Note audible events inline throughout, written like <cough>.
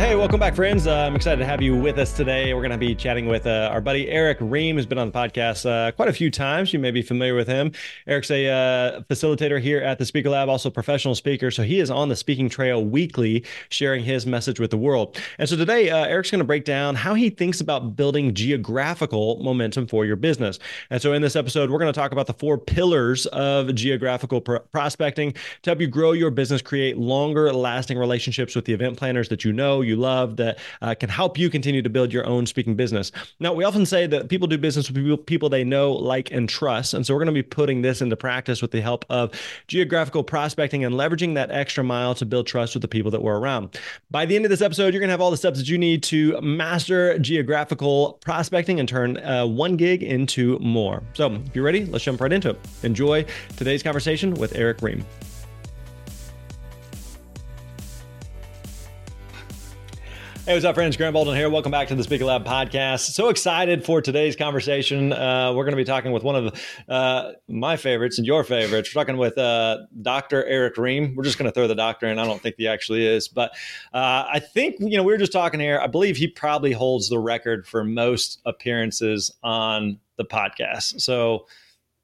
Hey, welcome back, friends. Uh, I'm excited to have you with us today. We're going to be chatting with uh, our buddy Erick Rheam, who's been on the podcast uh, quite a few times. You may be familiar with him. Erick's a uh, facilitator here at the Speaker Lab, also a professional speaker. So he is on the speaking trail weekly, sharing his message with the world. And so today, uh, Erick's going to break down how he thinks about building geographical momentum for your business. And so in this episode, we're going to talk about the four pillars of geographical pr- prospecting to help you grow your business, create longer lasting relationships with the event planners that you know you love that uh, can help you continue to build your own speaking business. Now, we often say that people do business with people, they know, like, and trust. And so we're going to be putting this into practice with the help of geographical prospecting and leveraging that extra mile to build trust with the people that we're around. By the end of this episode, you're going to have all the steps that you need to master geographical prospecting and turn uh, one gig into more. So if you're ready, let's jump right into it. Enjoy today's conversation with Erick Rheam. Hey, what's up, friends? Grant Baldwin here. Welcome back to the Speaker Lab podcast. So excited for today's conversation. Uh, we're going to be talking with one of uh, my favorites and your favorites. We're talking with uh, Dr. Erick Rheam. We're just going to throw the doctor in. I don't think he actually is, but uh, I think you know we were just talking here. I believe he probably holds the record for most appearances on the podcast. So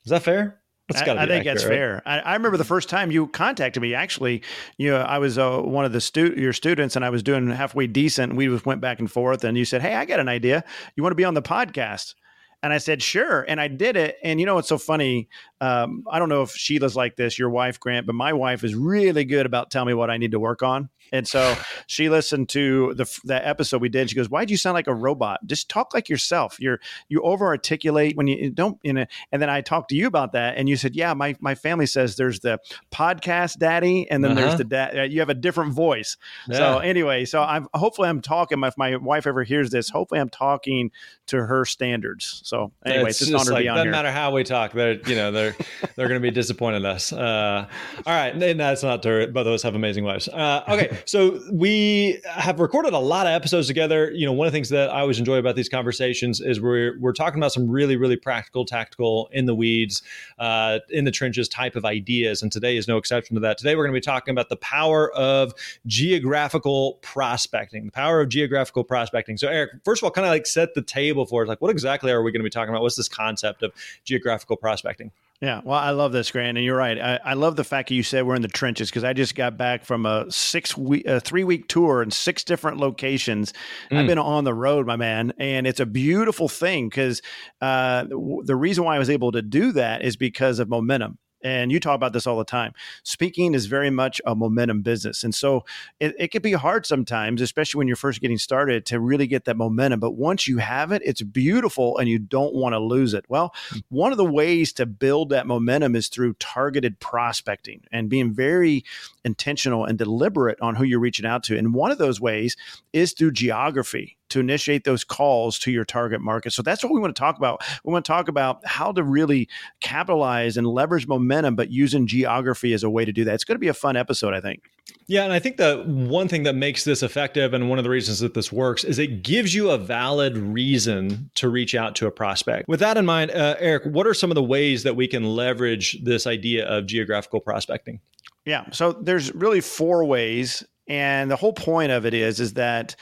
is that fair? I, I, think accurate, that's right? fair. I, I, remember the first time you contacted me. Actually, you know, I was uh, one of the stu- your students, and I was doing halfway decent. We just went back and forth, and you said, "Hey, I got an idea. You want to be on the podcast?" And I said, sure. And I did it. And you know what's so funny? Um, I don't know if Sheila's like this, your wife, Grant, but my wife is really good about telling me what I need to work on. And so she listened to the that episode we did. She goes, "Why do you sound like a robot? Just talk like yourself. You're you over articulate when you don't." You know. And then I talked to you about that, and you said, "Yeah, my my family says there's the podcast daddy, and then uh-huh. there's the dad. Uh, you have a different voice." Yeah. So anyway, so I'm hopefully I'm talking. If my wife ever hears this, hopefully I'm talking to her standards. So anyway, it's, it's just like, doesn't here. matter how we talk. They're you know they're they're going to be disappointed in us. Uh, all right, and that's not true. Both of us have amazing wives. Uh, okay, so we have recorded a lot of episodes together. You know, one of the things that I always enjoy about these conversations is we're we're talking about some really really practical, tactical, in the weeds, uh, in the trenches type of ideas. And today is no exception to that. Today we're going to be talking about the power of geographical prospecting, the power of geographical prospecting. So, Erick, first of all, kind of like set the table for us. Like, what exactly are we going to be talking about? What's this concept of geographical prospecting? Yeah, well, I love this, Grant, and you're right. I, I love the fact that you said we're in the trenches because I just got back from a six week, a three week tour in six different locations. Mm. I've been on the road, my man, and it's a beautiful thing because uh, the reason why I was able to do that is because of momentum and you talk about this all the time. Speaking is very much a momentum business. And so it, it can be hard sometimes, especially when you're first getting started, to really get that momentum. But once you have it, it's beautiful and you don't want to lose it. Well, hmm. one of the ways to build that momentum is through targeted prospecting and being very intentional and deliberate on who you're reaching out to. And one of those ways is through geography to initiate those calls to your target market. So that's what we want to talk about. We want to talk about how to really capitalize and leverage momentum, but using geography as a way to do that. It's going to be a fun episode, I think. Yeah, and I think the one thing that makes this effective and one of the reasons that this works is it gives you a valid reason to reach out to a prospect. With that in mind, uh, Erick, what are some of the ways that we can leverage this idea of geographical prospecting? Yeah, so there's really four ways and the whole point of it is is that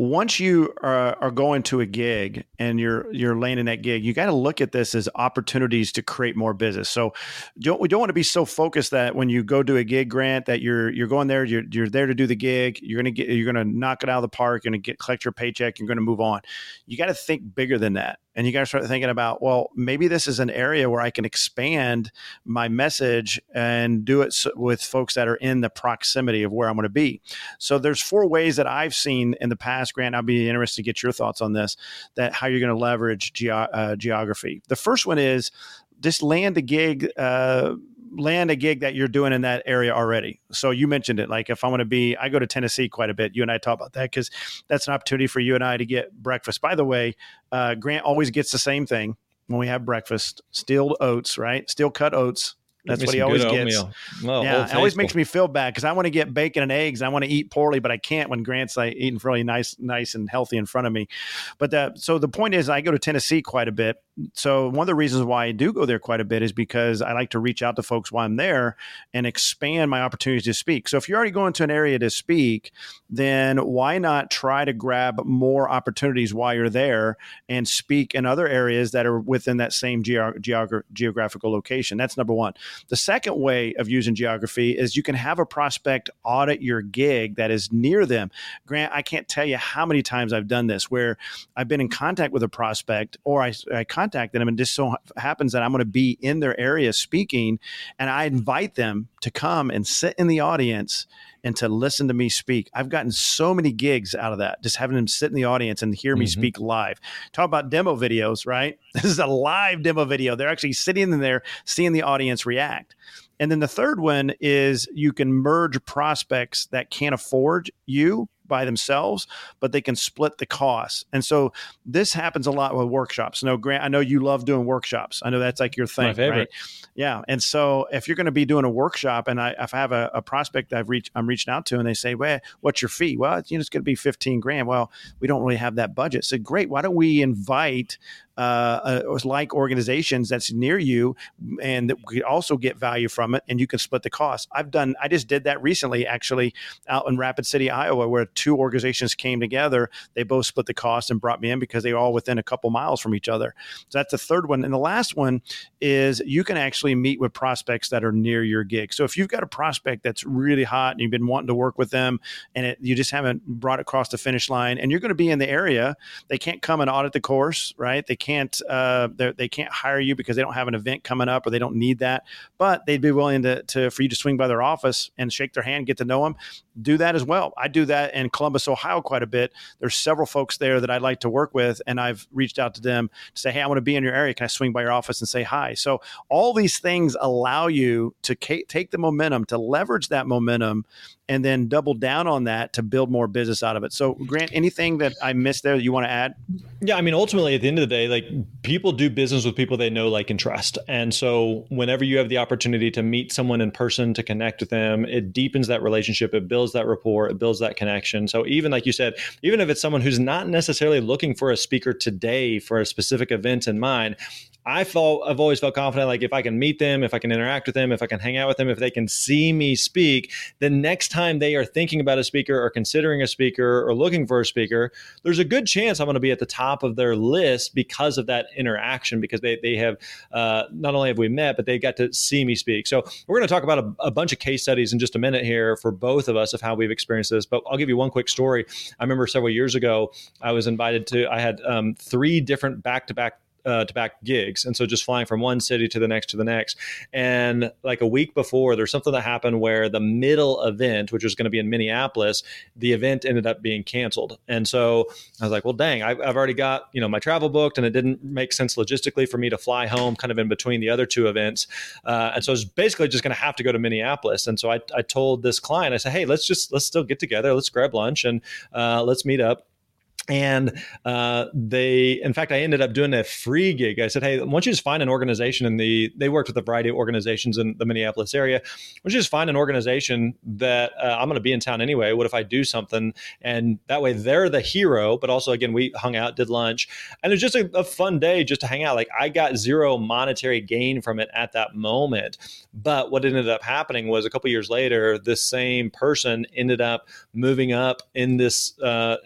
once you are, are going to a gig and you're you're landing that gig, you got to look at this as opportunities to create more business. So don't, we don't want to be so focused that when you go do a gig grant that you're you're going there, you're you're there to do the gig, you're gonna get you're gonna knock it out of the park, you're gonna get collect your paycheck, you're gonna move on. You got to think bigger than that and you guys start thinking about, well, maybe this is an area where I can expand my message and do it with folks that are in the proximity of where I'm going to be. So there's four ways that I've seen in the past. Grant, i'd be interested to get your thoughts on this. That how you're going to leverage ge- uh, geography. The first one is just land a gig. Uh, land a gig that you're doing in that area already. So you mentioned it. Like if I want to be, I go to Tennessee quite a bit. You and I talk about that because that's an opportunity for you and I to get breakfast. By the way, uh, Grant always gets the same thing when we have breakfast: steel oats, right? Steel cut oats that's what he always gets. Yeah, it always makes me feel bad because I want to get bacon and eggs. And I want to eat poorly, but I can't when Grant's like eating really nice, nice and healthy in front of me. But that, so the point is, I go to Tennessee quite a bit. So one of the reasons why I do go there quite a bit is because I like to reach out to folks while I'm there and expand my opportunities to speak. So if you're already going to an area to speak, then why not try to grab more opportunities while you're there and speak in other areas that are within that same geog- geographical location? That's number one. The second way of using geography is you can have a prospect audit your gig that is near them. Grant, I can't tell you how many times I've done this where I've been in contact with a prospect or I, I contacted them and just so happens that I'm going to be in their area speaking and I invite them to come and sit in the audience and to listen to me speak. I've gotten so many gigs out of that, just having them sit in the audience and hear me mm-hmm. speak live. Talk about demo videos, right? <laughs> This is a live demo video. They're actually sitting in there, seeing the audience react. And then the third one is you can merge prospects that can't afford you by themselves, but they can split the costs. And so this happens a lot with workshops. No, Grant, I know you love doing workshops. I know that's like your thing, right? Yeah. And so if you're going to be doing a workshop, and I, if I have a, a prospect I've reached, I'm reaching out to, and they say, "Well, what's your fee?" Well, you know, it's going to be 15 grand. Well, we don't really have that budget. So great. Why don't we invite uh, uh, like organizations that's near you and that could also get value from it and you can split the cost. I've done, I just did that recently actually out in Rapid City, Iowa, where two organizations came together. They both split the cost and brought me in because they all within a couple miles from each other. So that's the third one. And the last one is you can actually meet with prospects that are near your gig. So if you've got a prospect that's really hot and you've been wanting to work with them and it, you just haven't brought it across the finish line and you're going to be in the area, they can't come and audit the course, right? They can't can't uh, they can't hire you because they don't have an event coming up or they don't need that. But they'd be willing to, to for you to swing by their office and shake their hand, get to know them. Do that as well. I do that in Columbus, Ohio, quite a bit. There's several folks there that I'd like to work with, and I've reached out to them to say, "Hey, I want to be in your area. Can I swing by your office and say hi?" So all these things allow you to take the momentum, to leverage that momentum, and then double down on that to build more business out of it. So, Grant, anything that I missed there that you want to add? Yeah, I mean, ultimately, at the end of the day, like people do business with people they know, like, and trust. And so, whenever you have the opportunity to meet someone in person, to connect with them, it deepens that relationship, it builds that rapport, it builds that connection. So, even like you said, even if it's someone who's not necessarily looking for a speaker today for a specific event in mind, I felt I've always felt confident like if I can meet them, if I can interact with them, if I can hang out with them, if they can see me speak, the next time they are thinking about a speaker or considering a speaker or looking for a speaker, there's a good chance I'm going to be at the top of their list because of that interaction because they they have uh, not only have we met but they got to see me speak. So we're going to talk about a, a bunch of case studies in just a minute here for both of us of how we've experienced this. But I'll give you one quick story. I remember several years ago I was invited to I had um, three different back to back uh, to back gigs. And so just flying from one city to the next to the next. And like a week before, there's something that happened where the middle event, which was going to be in Minneapolis, the event ended up being canceled. And so I was like, well, dang, I've, I've already got, you know, my travel booked and it didn't make sense logistically for me to fly home kind of in between the other two events. Uh, and so I was basically just going to have to go to Minneapolis. And so I, I told this client, I said, hey, let's just, let's still get together. Let's grab lunch and uh, let's meet up and uh, they in fact i ended up doing a free gig. I said hey why don't you just find an organization in the they worked with a variety of organizations in the minneapolis area. Why don't you just find an organization that uh, i'm going to be in town anyway. What if i do something? And that way they're the hero but also again we hung out did lunch. And it was just a, a fun day just to hang out. Like i got zero monetary gain from it at that moment. But what ended up happening was a couple years later this same person ended up moving up in this uh,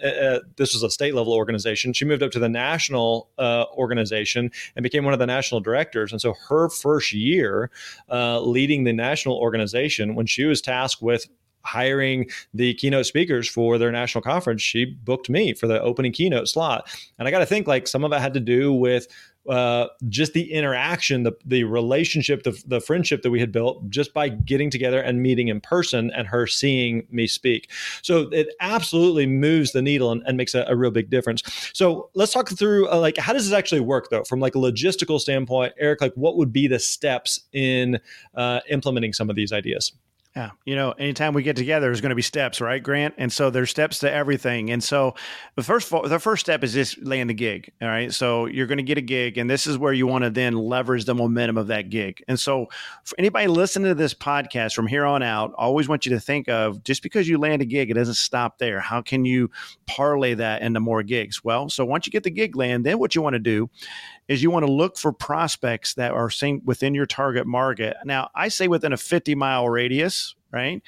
this was a state level organization. She moved up to the national uh, organization and became one of the national directors. And so her first year uh, leading the national organization, when she was tasked with hiring the keynote speakers for their national conference, she booked me for the opening keynote slot. And I got to think like some of it had to do with uh, just the interaction, the the relationship, the the friendship that we had built just by getting together and meeting in person, and her seeing me speak. So it absolutely moves the needle and, and makes a, a, real big difference. So let's talk through uh, like how does this actually work though, from like a logistical standpoint, Erick. Like what would be the steps in uh, implementing some of these ideas? Yeah. You know, anytime we get together, there's going to be steps, right, Grant? And so there's steps to everything. And so the first the first step is just laying the gig. All right. So you're going to get a gig, and this is where you want to then leverage the momentum of that gig. And so for anybody listening to this podcast from here on out, I always want you to think of just because you land a gig, it doesn't stop there. How can you parlay that into more gigs? Well, so once you get the gig land, then what you want to do is you want to look for prospects that are same within your target market. Now, I say within a 50 mile radius, right?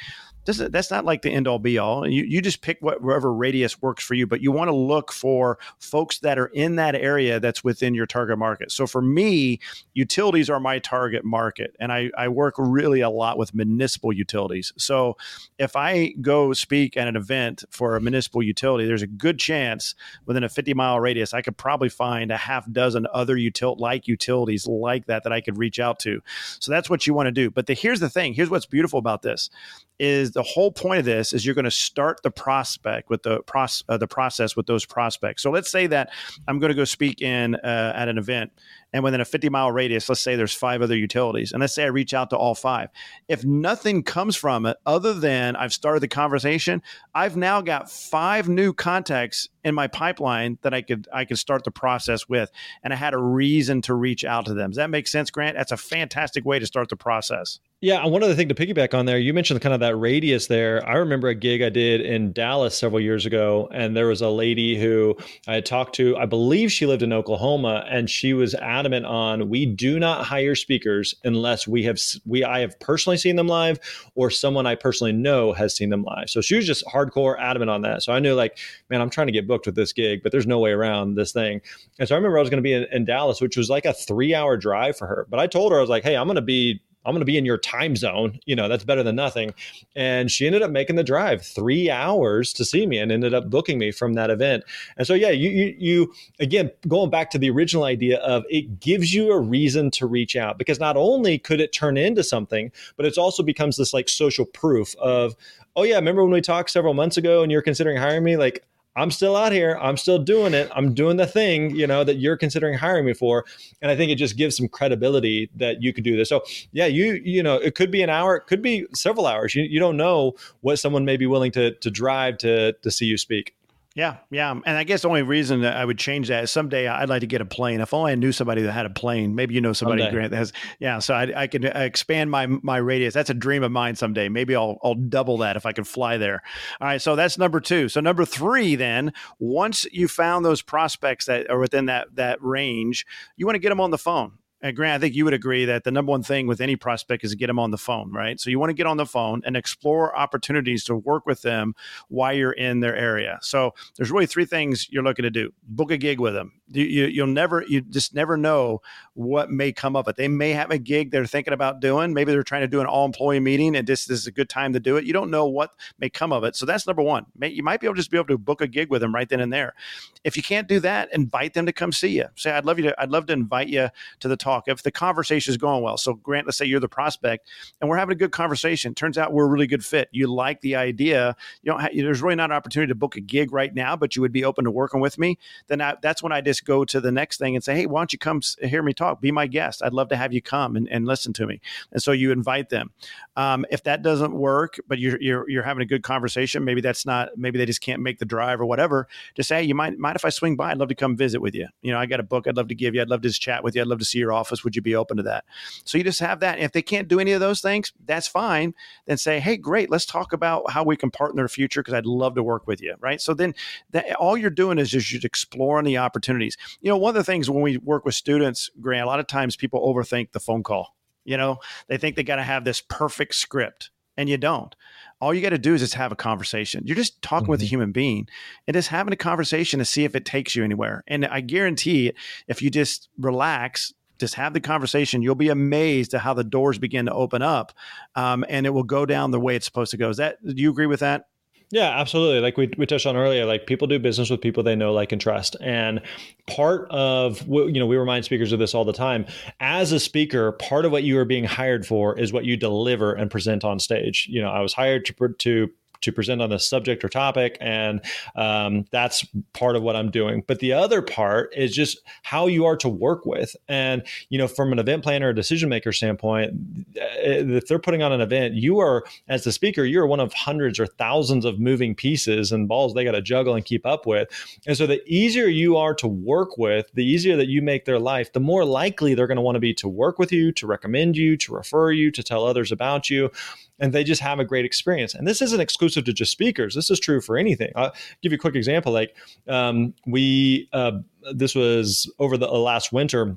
This, that's not like the end all be all. You, you just pick what, whatever radius works for you, but you want to look for folks that are in that area that's within your target market. So for me, utilities are my target market, and I, I work really a lot with municipal utilities. So if I go speak at an event for a municipal utility, there's a good chance within a 50 mile radius, I could probably find a half dozen other util- like utilities like that that I could reach out to. So that's what you want to do. But the, here's the thing here's what's beautiful about this is the whole point of this is you're going to start the prospect with the process uh, the process with those prospects. So let's say that I'm going to go speak in uh, at an event and within a 50 mile radius, let's say there's five other utilities, and let's say I reach out to all five. If nothing comes from it other than I've started the conversation, I've now got five new contacts in my pipeline that I could I could start the process with, and I had a reason to reach out to them. Does that make sense, Grant? That's a fantastic way to start the process. Yeah, and one other thing to piggyback on there, you mentioned kind of that radius there. I remember a gig I did in Dallas several years ago, and there was a lady who I talked to. I believe she lived in Oklahoma, and she was adamant on we do not hire speakers unless we have we I have personally seen them live or someone I personally know has seen them live. So she was just hardcore adamant on that. So I knew like, man, I'm trying to get booked with this gig, but there's no way around this thing. And so I remember I was going to be in, in Dallas, which was like a three hour drive for her. But I told her I was like, hey, I'm going to be I'm going to be in your time zone. You know, that's better than nothing. And she ended up making the drive three hours to see me and ended up booking me from that event. And so, yeah, you, you, you, again, going back to the original idea of it gives you a reason to reach out because not only could it turn into something, but it also becomes this like social proof of, oh, yeah, remember when we talked several months ago and you're considering hiring me? Like, I'm still out here. I'm still doing it. I'm doing the thing, you know, that you're considering hiring me for. And I think it just gives some credibility that you could do this. So yeah, you, you know, it could be an hour, it could be several hours. You, you don't know what someone may be willing to, to drive to, to see you speak. Yeah, yeah, um, and I guess the only reason that I would change that is someday I'd like to get a plane. If only I knew somebody that had a plane. Maybe you know somebody, someday. Grant, that has. Yeah, so I, I could uh, expand my my radius. That's a dream of mine someday. Maybe I'll I'll double that if I can fly there. All right, so that's number two. So number three, then once you found those prospects that are within that that range, you want to get them on the phone. And Grant, I think you would agree that the number one thing with any prospect is to get them on the phone, right? So you want to get on the phone and explore opportunities to work with them while you're in their area. So there's really three things you're looking to do: book a gig with them. You, you, will never, you just never know what may come of it. They may have a gig they're thinking about doing. Maybe they're trying to do an all employee meeting, and this, this is a good time to do it. You don't know what may come of it. So that's number one. You might be able to just be able to book a gig with them right then and there. If you can't do that, invite them to come see you. Say, I'd love you to, I'd love to invite you to the talk if the conversation is going well. So, Grant, let's say you're the prospect and we're having a good conversation. Turns out we're a really good fit. You like the idea. You don't. Have, there's really not an opportunity to book a gig right now, but you would be open to working with me. Then I, that's when I just go to the next thing and say, hey, why don't you come hear me talk? Be my guest. I'd love to have you come and, and listen to me. And so you invite them. Um, if that doesn't work, but you're, you're you're having a good conversation, maybe that's not. Maybe they just can't make the drive or whatever. Just say, hey, you might mind if I swing by? I'd love to come visit with you. You know, I got a book. I'd love to give you. I'd love to just chat with you. I'd love to see your office. Would you be open to that? So you just have that. And if they can't do any of those things, that's fine. Then say, hey, great, let's talk about how we can partner in the future because I'd love to work with you. Right. So then that, all you're doing is just exploring the opportunities. You know, one of the things when we work with students, Grant, a lot of times people overthink the phone call. You know, they think they got to have this perfect script and you don't all you got to do is just have a conversation. You're just talking mm-hmm. with a mm-hmm. human being and just having a conversation to see if it takes you anywhere. And I guarantee if you just relax, just have the conversation. You'll be amazed at how the doors begin to open up, um, and it will go down the way it's supposed to go. Is that? Do you agree with that? Yeah, absolutely. Like we, we touched on earlier, like people do business with people they know, like, and trust. And part of, what, you know, we remind speakers of this all the time. As a speaker, part of what you are being hired for is what you deliver and present on stage. You know, I was hired to, to to present on this subject or topic, and um, that's part of what I'm doing. But the other part is just how you are to work with, and you know, from an event planner, or decision maker standpoint, if they're putting on an event, you are as the speaker, you're one of hundreds or thousands of moving pieces and balls they got to juggle and keep up with. And so, the easier you are to work with, the easier that you make their life, the more likely they're going to want to be to work with you, to recommend you, to refer you, to tell others about you and they just have a great experience. And this isn't exclusive to just speakers. This is true for anything. I'll give you a quick example. Like um, we, uh, this was over the uh, last winter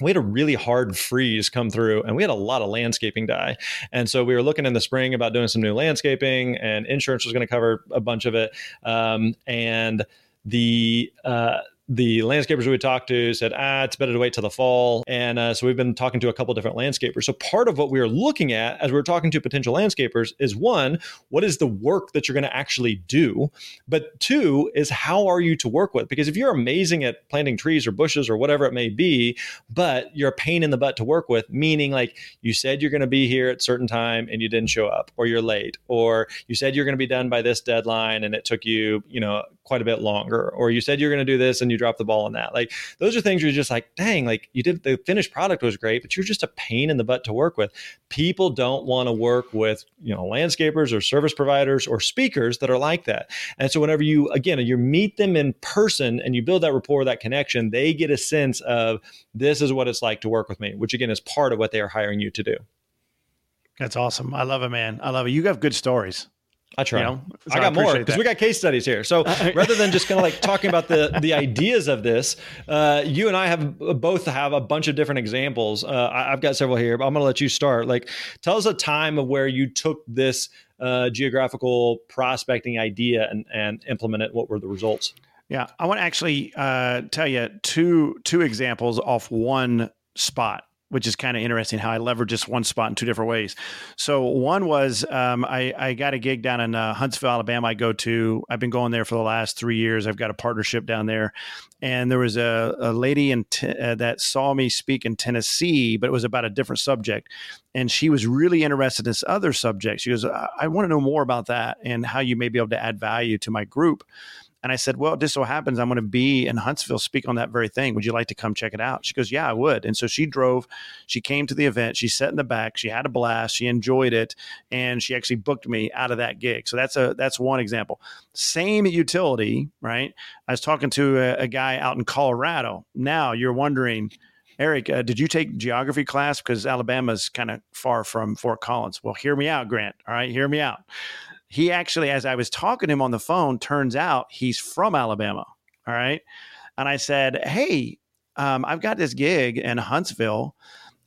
we had a really hard freeze come through and we had a lot of landscaping die. And so we were looking in the spring about doing some new landscaping and insurance was going to cover a bunch of it. Um, and the, uh, the landscapers we talked to said, ah, it's better to wait till the fall. And uh, so we've been talking to a couple different landscapers. So part of what we are looking at as we're talking to potential landscapers is one, what is the work that you're going to actually do? But two is how are you to work with? Because if you're amazing at planting trees or bushes or whatever it may be, but you're a pain in the butt to work with, meaning like you said you're going to be here at certain time and you didn't show up, or you're late, or you said you're going to be done by this deadline and it took you, you know, quite a bit longer, or you said you're going to do this and you dropped the ball on that. Like those are things you're just like, dang, like you did the finished product was great, but you're just a pain in the butt to work with. People don't want to work with, you know, landscapers or service providers or speakers that are like that. And so whenever you again you meet them in person and you build that rapport, that connection, they get a sense of this is what it's like to work with me, which again is part of what they are hiring you to do. That's awesome. I love it, man. I love it. You have good stories. I try. You know, so I got I more because we got case studies here. So <laughs> rather than just kind of like <laughs> talking about the the ideas of this, uh, you and I have both have a bunch of different examples. Uh, I, have got several here, but I'm going to let you start. Like, tell us a time of where you took this uh, geographical prospecting idea and and implemented. What were the results? Yeah, I want to actually uh, tell you two two examples off one spot which is kind of interesting how I leverage just one spot in two different ways. So one was um, I, I, got a gig down in uh, Huntsville, Alabama. I go to. I've been going there for the last three years. I've got a partnership down there, and there was a, a lady in t- uh, that saw me speak in Tennessee, but it was about a different subject, and she was really interested in this other subject. She goes, "I, I want to know more about that and how you may be able to add value to my group." And I said, Well, just so happens I'm going to be in Huntsville speak on that very thing. Would you like to come check it out? She goes, Yeah, I would. And so she drove, she came to the event, she sat in the back, she had a blast, she enjoyed it, and she actually booked me out of that gig. So that's a that's one example. Same utility, right? I was talking to a, a guy out in Colorado. Now you're wondering, Erick, uh, did you take geography class? Because Alabama's kind of far from Fort Collins. Well, hear me out, Grant. All right, hear me out he actually, as I was talking to him on the phone, turns out he's from Alabama. All right. And I said, Hey, um, I've got this gig in Huntsville,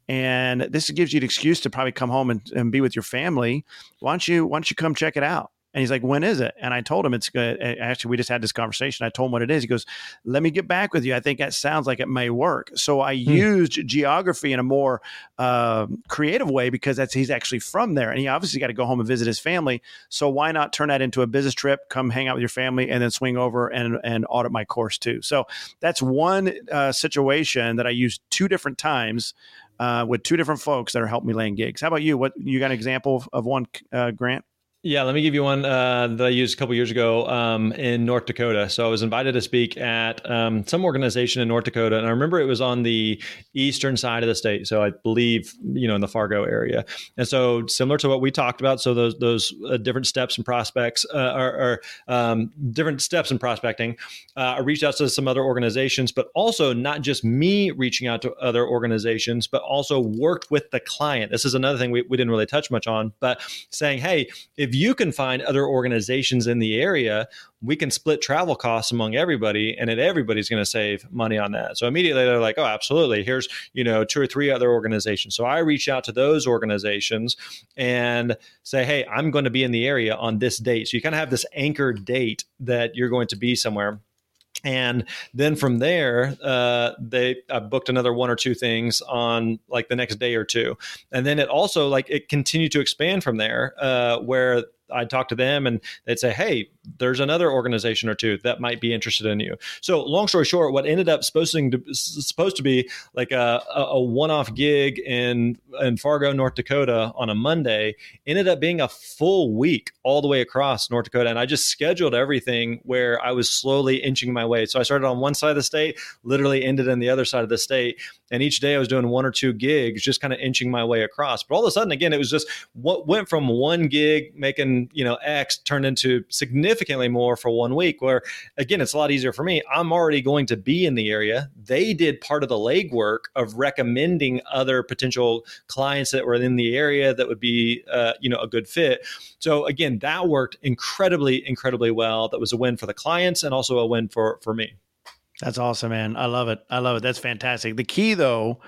and this gives you an excuse to probably come home and, and be with your family. Why don't you, why don't you come check it out? And he's like, when is it? And I told him it's good. Actually, we just had this conversation. I told him what it is. He goes, let me get back with you. I think that sounds like it may work. So I hmm. used geography in a more uh, creative way because that's he's actually from there, and he obviously got to go home and visit his family. So why not turn that into a business trip? Come hang out with your family, and then swing over and and audit my course too. So that's one uh, situation that I used two different times. Uh, with two different folks that are helping me land gigs. How about you? What you got an example of, of one, uh, Grant? Yeah, let me give you one uh, that I used a couple years ago um, in North Dakota. So I was invited to speak at um, some organization in North Dakota, and I remember it was on the eastern side of the state. So I believe you know in the Fargo area. And so similar to what we talked about, so those those uh, different steps and prospects uh, are, are um, different steps in prospecting. Uh, I reached out to some other organizations, but also not just me reaching out to other organizations, but also worked with the client. This is another thing we, we didn't really touch much on, but saying, hey, if if you can find other organizations in the area, we can split travel costs among everybody and then everybody's going to save money on that. So immediately they're like, oh, absolutely. Here's, you know, two or three other organizations. So I reach out to those organizations and say, hey, I'm going to be in the area on this date. So you kind of have this anchor date that you're going to be somewhere and then from there uh, they I booked another one or two things on like the next day or two. And then it also like it continued to expand from there uh, where I'd talk to them and they'd say, Hey, there's another organization or two that might be interested in you. So long story short, what ended up supposed to, supposed to be like a, a one-off gig in, in Fargo, North Dakota on a Monday ended up being a full week all the way across North Dakota. And I just scheduled everything where I was slowly inching my way. So I started on one side of the state, literally ended in the other side of the state. And each day I was doing one or two gigs, just kind of inching my way across. But all of a sudden, again, it was just what went from one gig making, you know, X turned into significantly more for one week, where again, it's a lot easier for me. I'm already going to be in the area. They did part of the legwork of recommending other potential clients that were in the area that would be, uh, you know, a good fit. So again, that worked incredibly, incredibly well. That was a win for the clients and also a win for for me. That's awesome, man. I love it. I love it. That's fantastic. The key, though,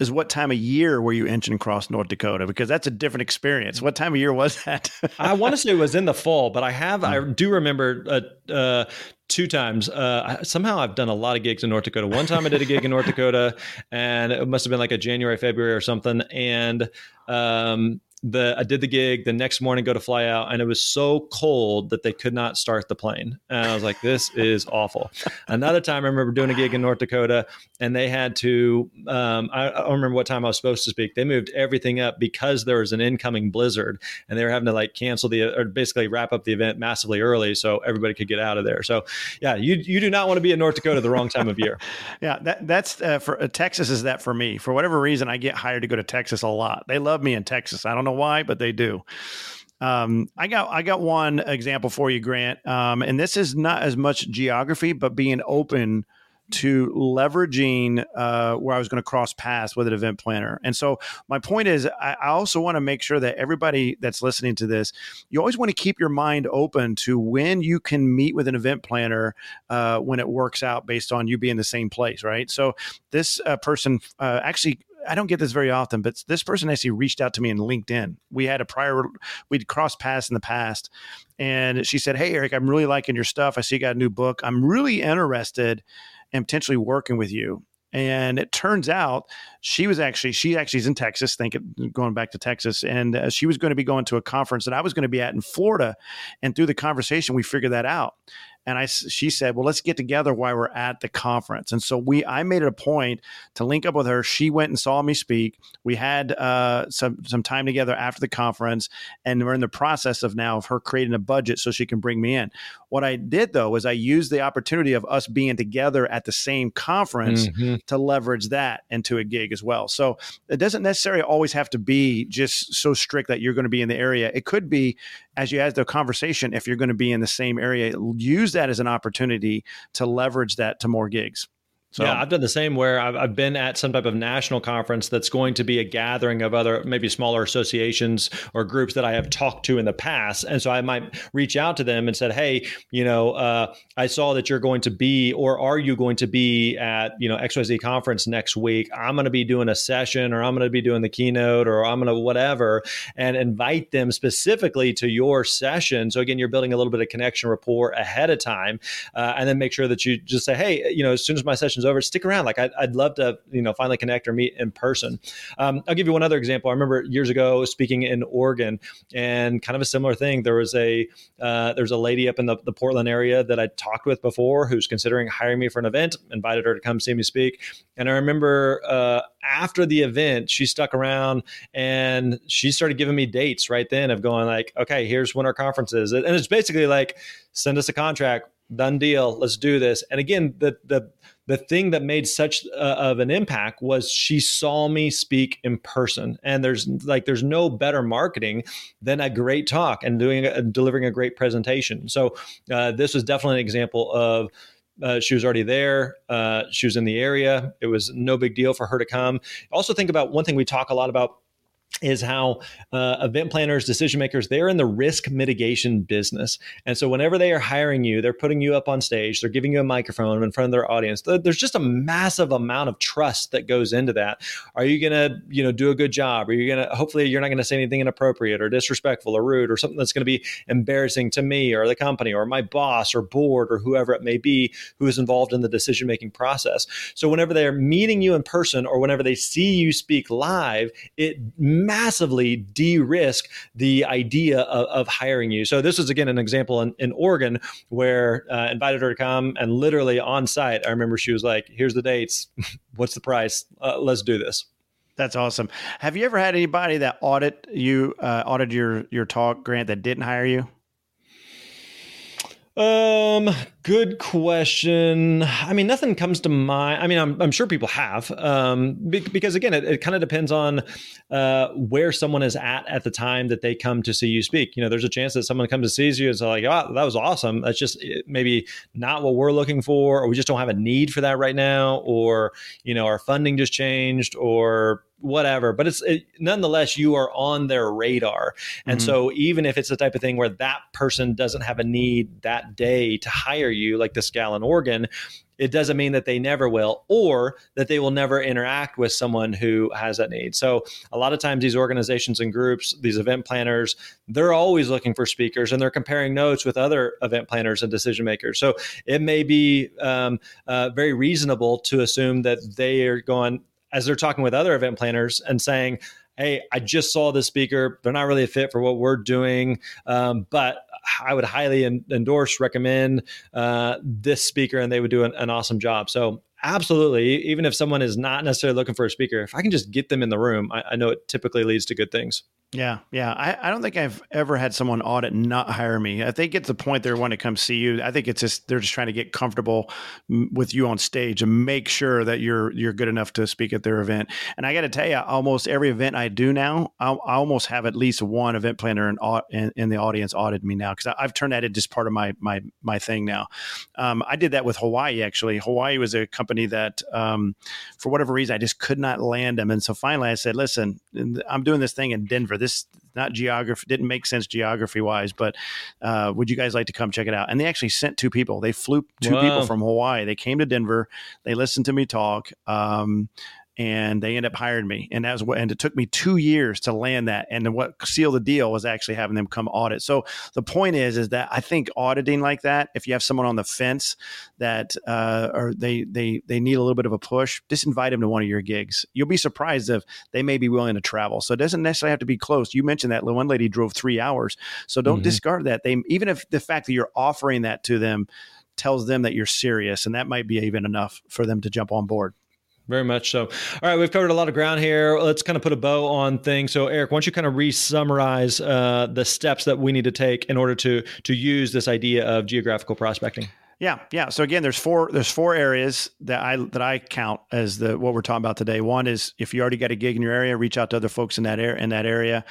is what time of year were you inching across North Dakota? Because that's a different experience. What time of year was that? <laughs> I want to say it was in the fall, but I have, I hmm. do remember uh, uh, two times. Uh, somehow I've done a lot of gigs in North Dakota. One time I did a gig in North Dakota, and it must have been like a January, February or something. And um, the I did the gig the next morning, go to fly out, and it was so cold that they could not start the plane. And I was like, "This <laughs> is awful." Another time, I remember doing a gig in North Dakota, and they had to. Um, I, I, don't remember what time I was supposed to speak. They moved everything up because there was an incoming blizzard, and they were having to like cancel the or basically wrap up the event massively early so everybody could get out of there. So, yeah, you you do not want to be in North Dakota the wrong time of year. <laughs> yeah, that that's uh, for uh, Texas is that for me. For whatever reason, I get hired to go to Texas a lot. They love me in Texas. I don't know why, but they do. Um, I got I got one example for you, Grant, um, and this is not as much geography, but being open to leveraging uh, where I was going to cross paths with an event planner. And so my point is, I, I also want to make sure that everybody that's listening to this, you always want to keep your mind open to when you can meet with an event planner uh, when it works out based on you being the same place, right? So this uh, person uh, actually I don't get this very often, but this person actually reached out to me in LinkedIn. We had a prior, we'd crossed paths in the past. And she said, Hey, Erick, I'm really liking your stuff. I see you got a new book. I'm really interested in potentially working with you. And it turns out she was actually she actually is in Texas, thinking going back to Texas, and uh, she was going to be going to a conference that I was going to be at in Florida. And through the conversation, we figured that out and I she said, "Well, let's get together while we're at the conference." And so we I made it a point to link up with her. She went and saw me speak. We had uh, some some time together after the conference, and we're in the process of now of her creating a budget so she can bring me in. What I did though was I used the opportunity of us being together at the same conference mm-hmm. to leverage that into a gig as well. So it doesn't necessarily always have to be just so strict that you're going to be in the area. It could be as you have the conversation if you're going to be in the same area. Use that as an opportunity to leverage that to more gigs. So, yeah, I've done the same where I've, I've, been at some type of national conference that's going to be a gathering of other, maybe smaller associations or groups that I have talked to in the past. And so I might reach out to them and said, Hey, you know, uh, I saw that you're going to be, or are you going to be at, you know, XYZ conference next week? I'm going to be doing a session or I'm going to be doing the keynote or I'm going to whatever and invite them specifically to your session. So again, you're building a little bit of connection rapport ahead of time uh, and then make sure that you just say, Hey, you know, as soon as my over, stick around. Like I'd, I'd love to, you know, finally connect or meet in person. Um, I'll give you one other example. I remember years ago speaking in Oregon, and kind of a similar thing. There was a uh, there's a lady up in the, the Portland area that I talked with before who's considering hiring me for an event. Invited her to come see me speak, and I remember uh, after the event, she stuck around and she started giving me dates right then of going like, okay, here's when our conference is, and it's basically like send us a contract done deal let's do this and again the the the thing that made such uh, of an impact was she saw me speak in person and there's like there's no better marketing than a great talk and doing a, delivering a great presentation so uh, this was definitely an example of uh, she was already there. Uh, she was in the area. It was no big deal for her to come. Also, think about one thing we talk a lot about is how uh, event planners, decision makers, they're in the risk mitigation business. And so whenever they are hiring you, they're putting you up on stage, they're giving you a microphone in front of their audience. There's just a massive amount of trust that goes into that. Are you going to, you know, do a good job? Are you going to hopefully you're not going to say anything inappropriate or disrespectful or rude or something that's going to be embarrassing to me or the company or my boss or board or whoever it may be who is involved in the decision making process. So whenever they're meeting you in person or whenever they see you speak live, it massively de-risk the idea of, of, hiring you. So this is again an example in, in Oregon where uh, invited her to come and literally on site. I remember she was like, "Here's the dates. <laughs> What's the price? Uh, let's do this." That's awesome. Have you ever had anybody that audit you, uh, audited your your talk, Grant, that didn't hire you? Um, good question. I mean, nothing comes to mind. I mean, I'm, I'm sure people have, um, because again, it, it kind of depends on uh, where someone is at at the time that they come to see you speak. You know, there's a chance that someone comes to see you and say like, "Oh, that was awesome." That's just eh, maybe not what we're looking for, or we just don't have a need for that right now, or you know, our funding just changed, or whatever but it's it, nonetheless you are on their radar and mm-hmm. so even if it's the type of thing where that person doesn't have a need that day to hire you like this gal in oregon it doesn't mean that they never will or that they will never interact with someone who has that need. So, a lot of times, these organizations and groups, these event planners, they're always looking for speakers and they're comparing notes with other event planners and decision makers. So, it may be um, uh, very reasonable to assume that they are going, as they're talking with other event planners and saying, hey, I just saw this speaker. They're not really a fit for what we're doing, um, but I would highly endorse, recommend uh, this speaker, and they would do an, an awesome job. So, absolutely, even if someone is not necessarily looking for a speaker, if I can just get them in the room, I, I know it typically leads to good things. Yeah, yeah. I, I don't think I've ever had someone audit not hire me. I think it's the point they want to come see you. I think it's just they're just trying to get comfortable with you on stage and make sure that you're you're good enough to speak at their event. And I got to tell you, almost every event I do now, I, I almost have at least one event planner in, in, in the audience audit me now because I've turned that into just part of my my my thing now. Um, I did that with Hawaii actually. Hawaii was a company that, um, for whatever reason, I just could not land them, and so finally I said, "Listen, I'm doing this thing in Denver." this not geography didn't make sense geography wise, but uh, would you guys like to come check it out? And they actually sent two people. They flew two people from Hawaii. They came to Denver. They listened to me talk. Um, and they end up hiring me. And that was what, and it took me two years to land that. And what sealed the deal was actually having them come audit. So the point is, is that I think auditing like that, if you have someone on the fence that, uh, or they, they, they need a little bit of a push, just invite them to one of your gigs. You'll be surprised if they may be willing to travel. So it doesn't necessarily have to be close. You mentioned that one lady drove three hours. So don't mm-hmm. discard that. They, even if the fact that you're offering that to them tells them that you're serious and that might be even enough for them to jump on board. Very much so. All right, we've covered a lot of ground here. Let's kind of put a bow on things. So, Erick, why don't you kind of re-summarize uh, the steps that we need to take in order to to use this idea of geographical prospecting? Yeah, yeah. So again, there's four there's four areas that I that I count as the what we're talking about today. One is if you already got a gig in your area, reach out to other folks in that area in that area.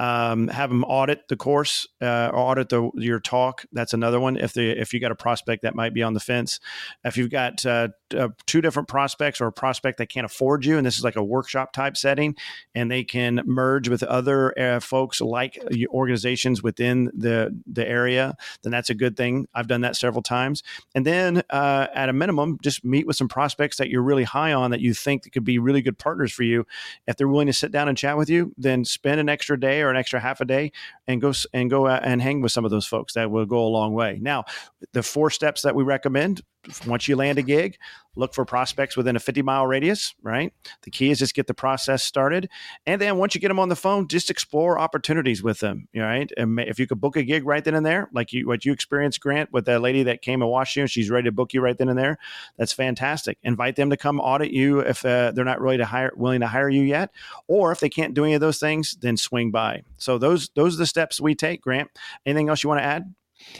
Um, have them audit the course uh, audit the, your talk. That's another one. If the if you got a prospect that might be on the fence, if you've got uh, uh, two different prospects or a prospect that can't afford you, and this is like a workshop type setting, and they can merge with other uh, folks like organizations within the the area, then that's a good thing. I've done that several times. And then uh, at a minimum, just meet with some prospects that you're really high on that you think could be really good partners for you. If they're willing to sit down and chat with you, then spend an extra day or an extra half a day and go and go and hang with some of those folks. That will go a long way. Now, the four steps that we recommend once you land a gig, look for prospects within a 50 mile radius, right? The key is just get the process started. And then once you get them on the phone, just explore opportunities with them, right? And if you could book a gig right then and there, like you, what you experienced, Grant, with that lady that came and watched you and she's ready to book you right then and there, that's fantastic. Invite them to come audit you if uh, they're not really to hire, willing to hire you yet. Or if they can't do any of those things, then swing by. So those, those are the steps we take, Grant. Anything else you want to add?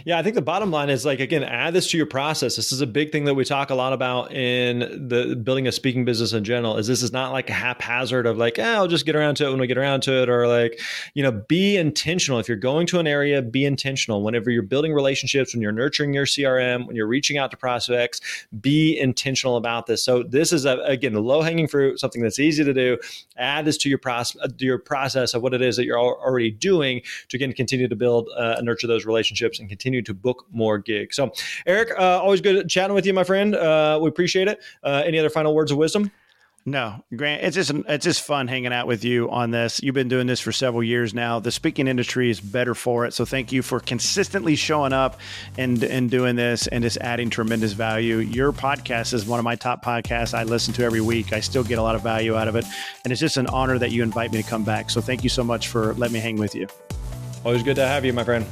Yeah, I think the bottom line is like again, add this to your process. This is a big thing that we talk a lot about in the building a speaking business in general. Is this is not like a haphazard of like, eh, I'll just get around to it when we get around to it, or like, you know, be intentional. If you're going to an area, be intentional. Whenever you're building relationships, when you're nurturing your CRM, when you're reaching out to prospects, be intentional about this. So this is a, again low hanging fruit, something that's easy to do. Add this to your process, your process of what it is that you're already doing to again continue to build uh, and nurture those relationships and continue to book more gigs. So, Erick, uh, always good chatting with you, my friend. Uh, we appreciate it. Uh, any other final words of wisdom? No, Grant, it's just it's just fun hanging out with you on this. You've been doing this for several years now. The speaking industry is better for it. So thank you for consistently showing up and and doing this and just adding tremendous value. Your podcast is one of my top podcasts I listen to every week. I still get a lot of value out of it. And it's just an honor that you invite me to come back. So thank you so much for letting me hang with you. Always good to have you, my friend.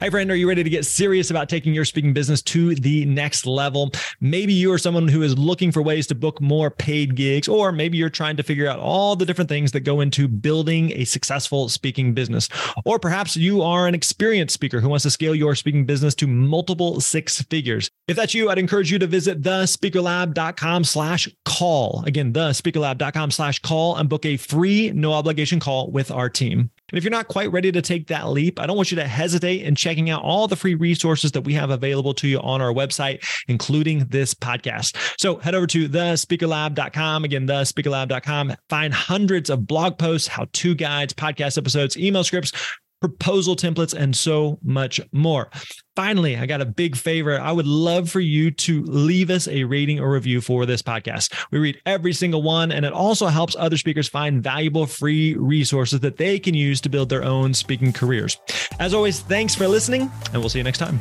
Hi, friend. Are you ready to get serious about taking your speaking business to the next level? Maybe you are someone who is looking for ways to book more paid gigs, or maybe you're trying to figure out all the different things that go into building a successful speaking business. Or perhaps you are an experienced speaker who wants to scale your speaking business to multiple six figures. If that's you, I'd encourage you to visit thespeakerlab.com slash call. Again, thespeakerlab.com slash call and book a free, no obligation call with our team. And if you're not quite ready to take that leap, I don't want you to hesitate in checking out all the free resources that we have available to you on our website, including this podcast. So head over to thespeakerlab.com. Again, thespeakerlab.com. Find hundreds of blog posts, how to guides, podcast episodes, email scripts proposal templates, and so much more. Finally, I got a big favor. I would love for you to leave us a rating or review for this podcast. We read every single one, and it also helps other speakers find valuable free resources that they can use to build their own speaking careers. As always, thanks for listening, and we'll see you next time.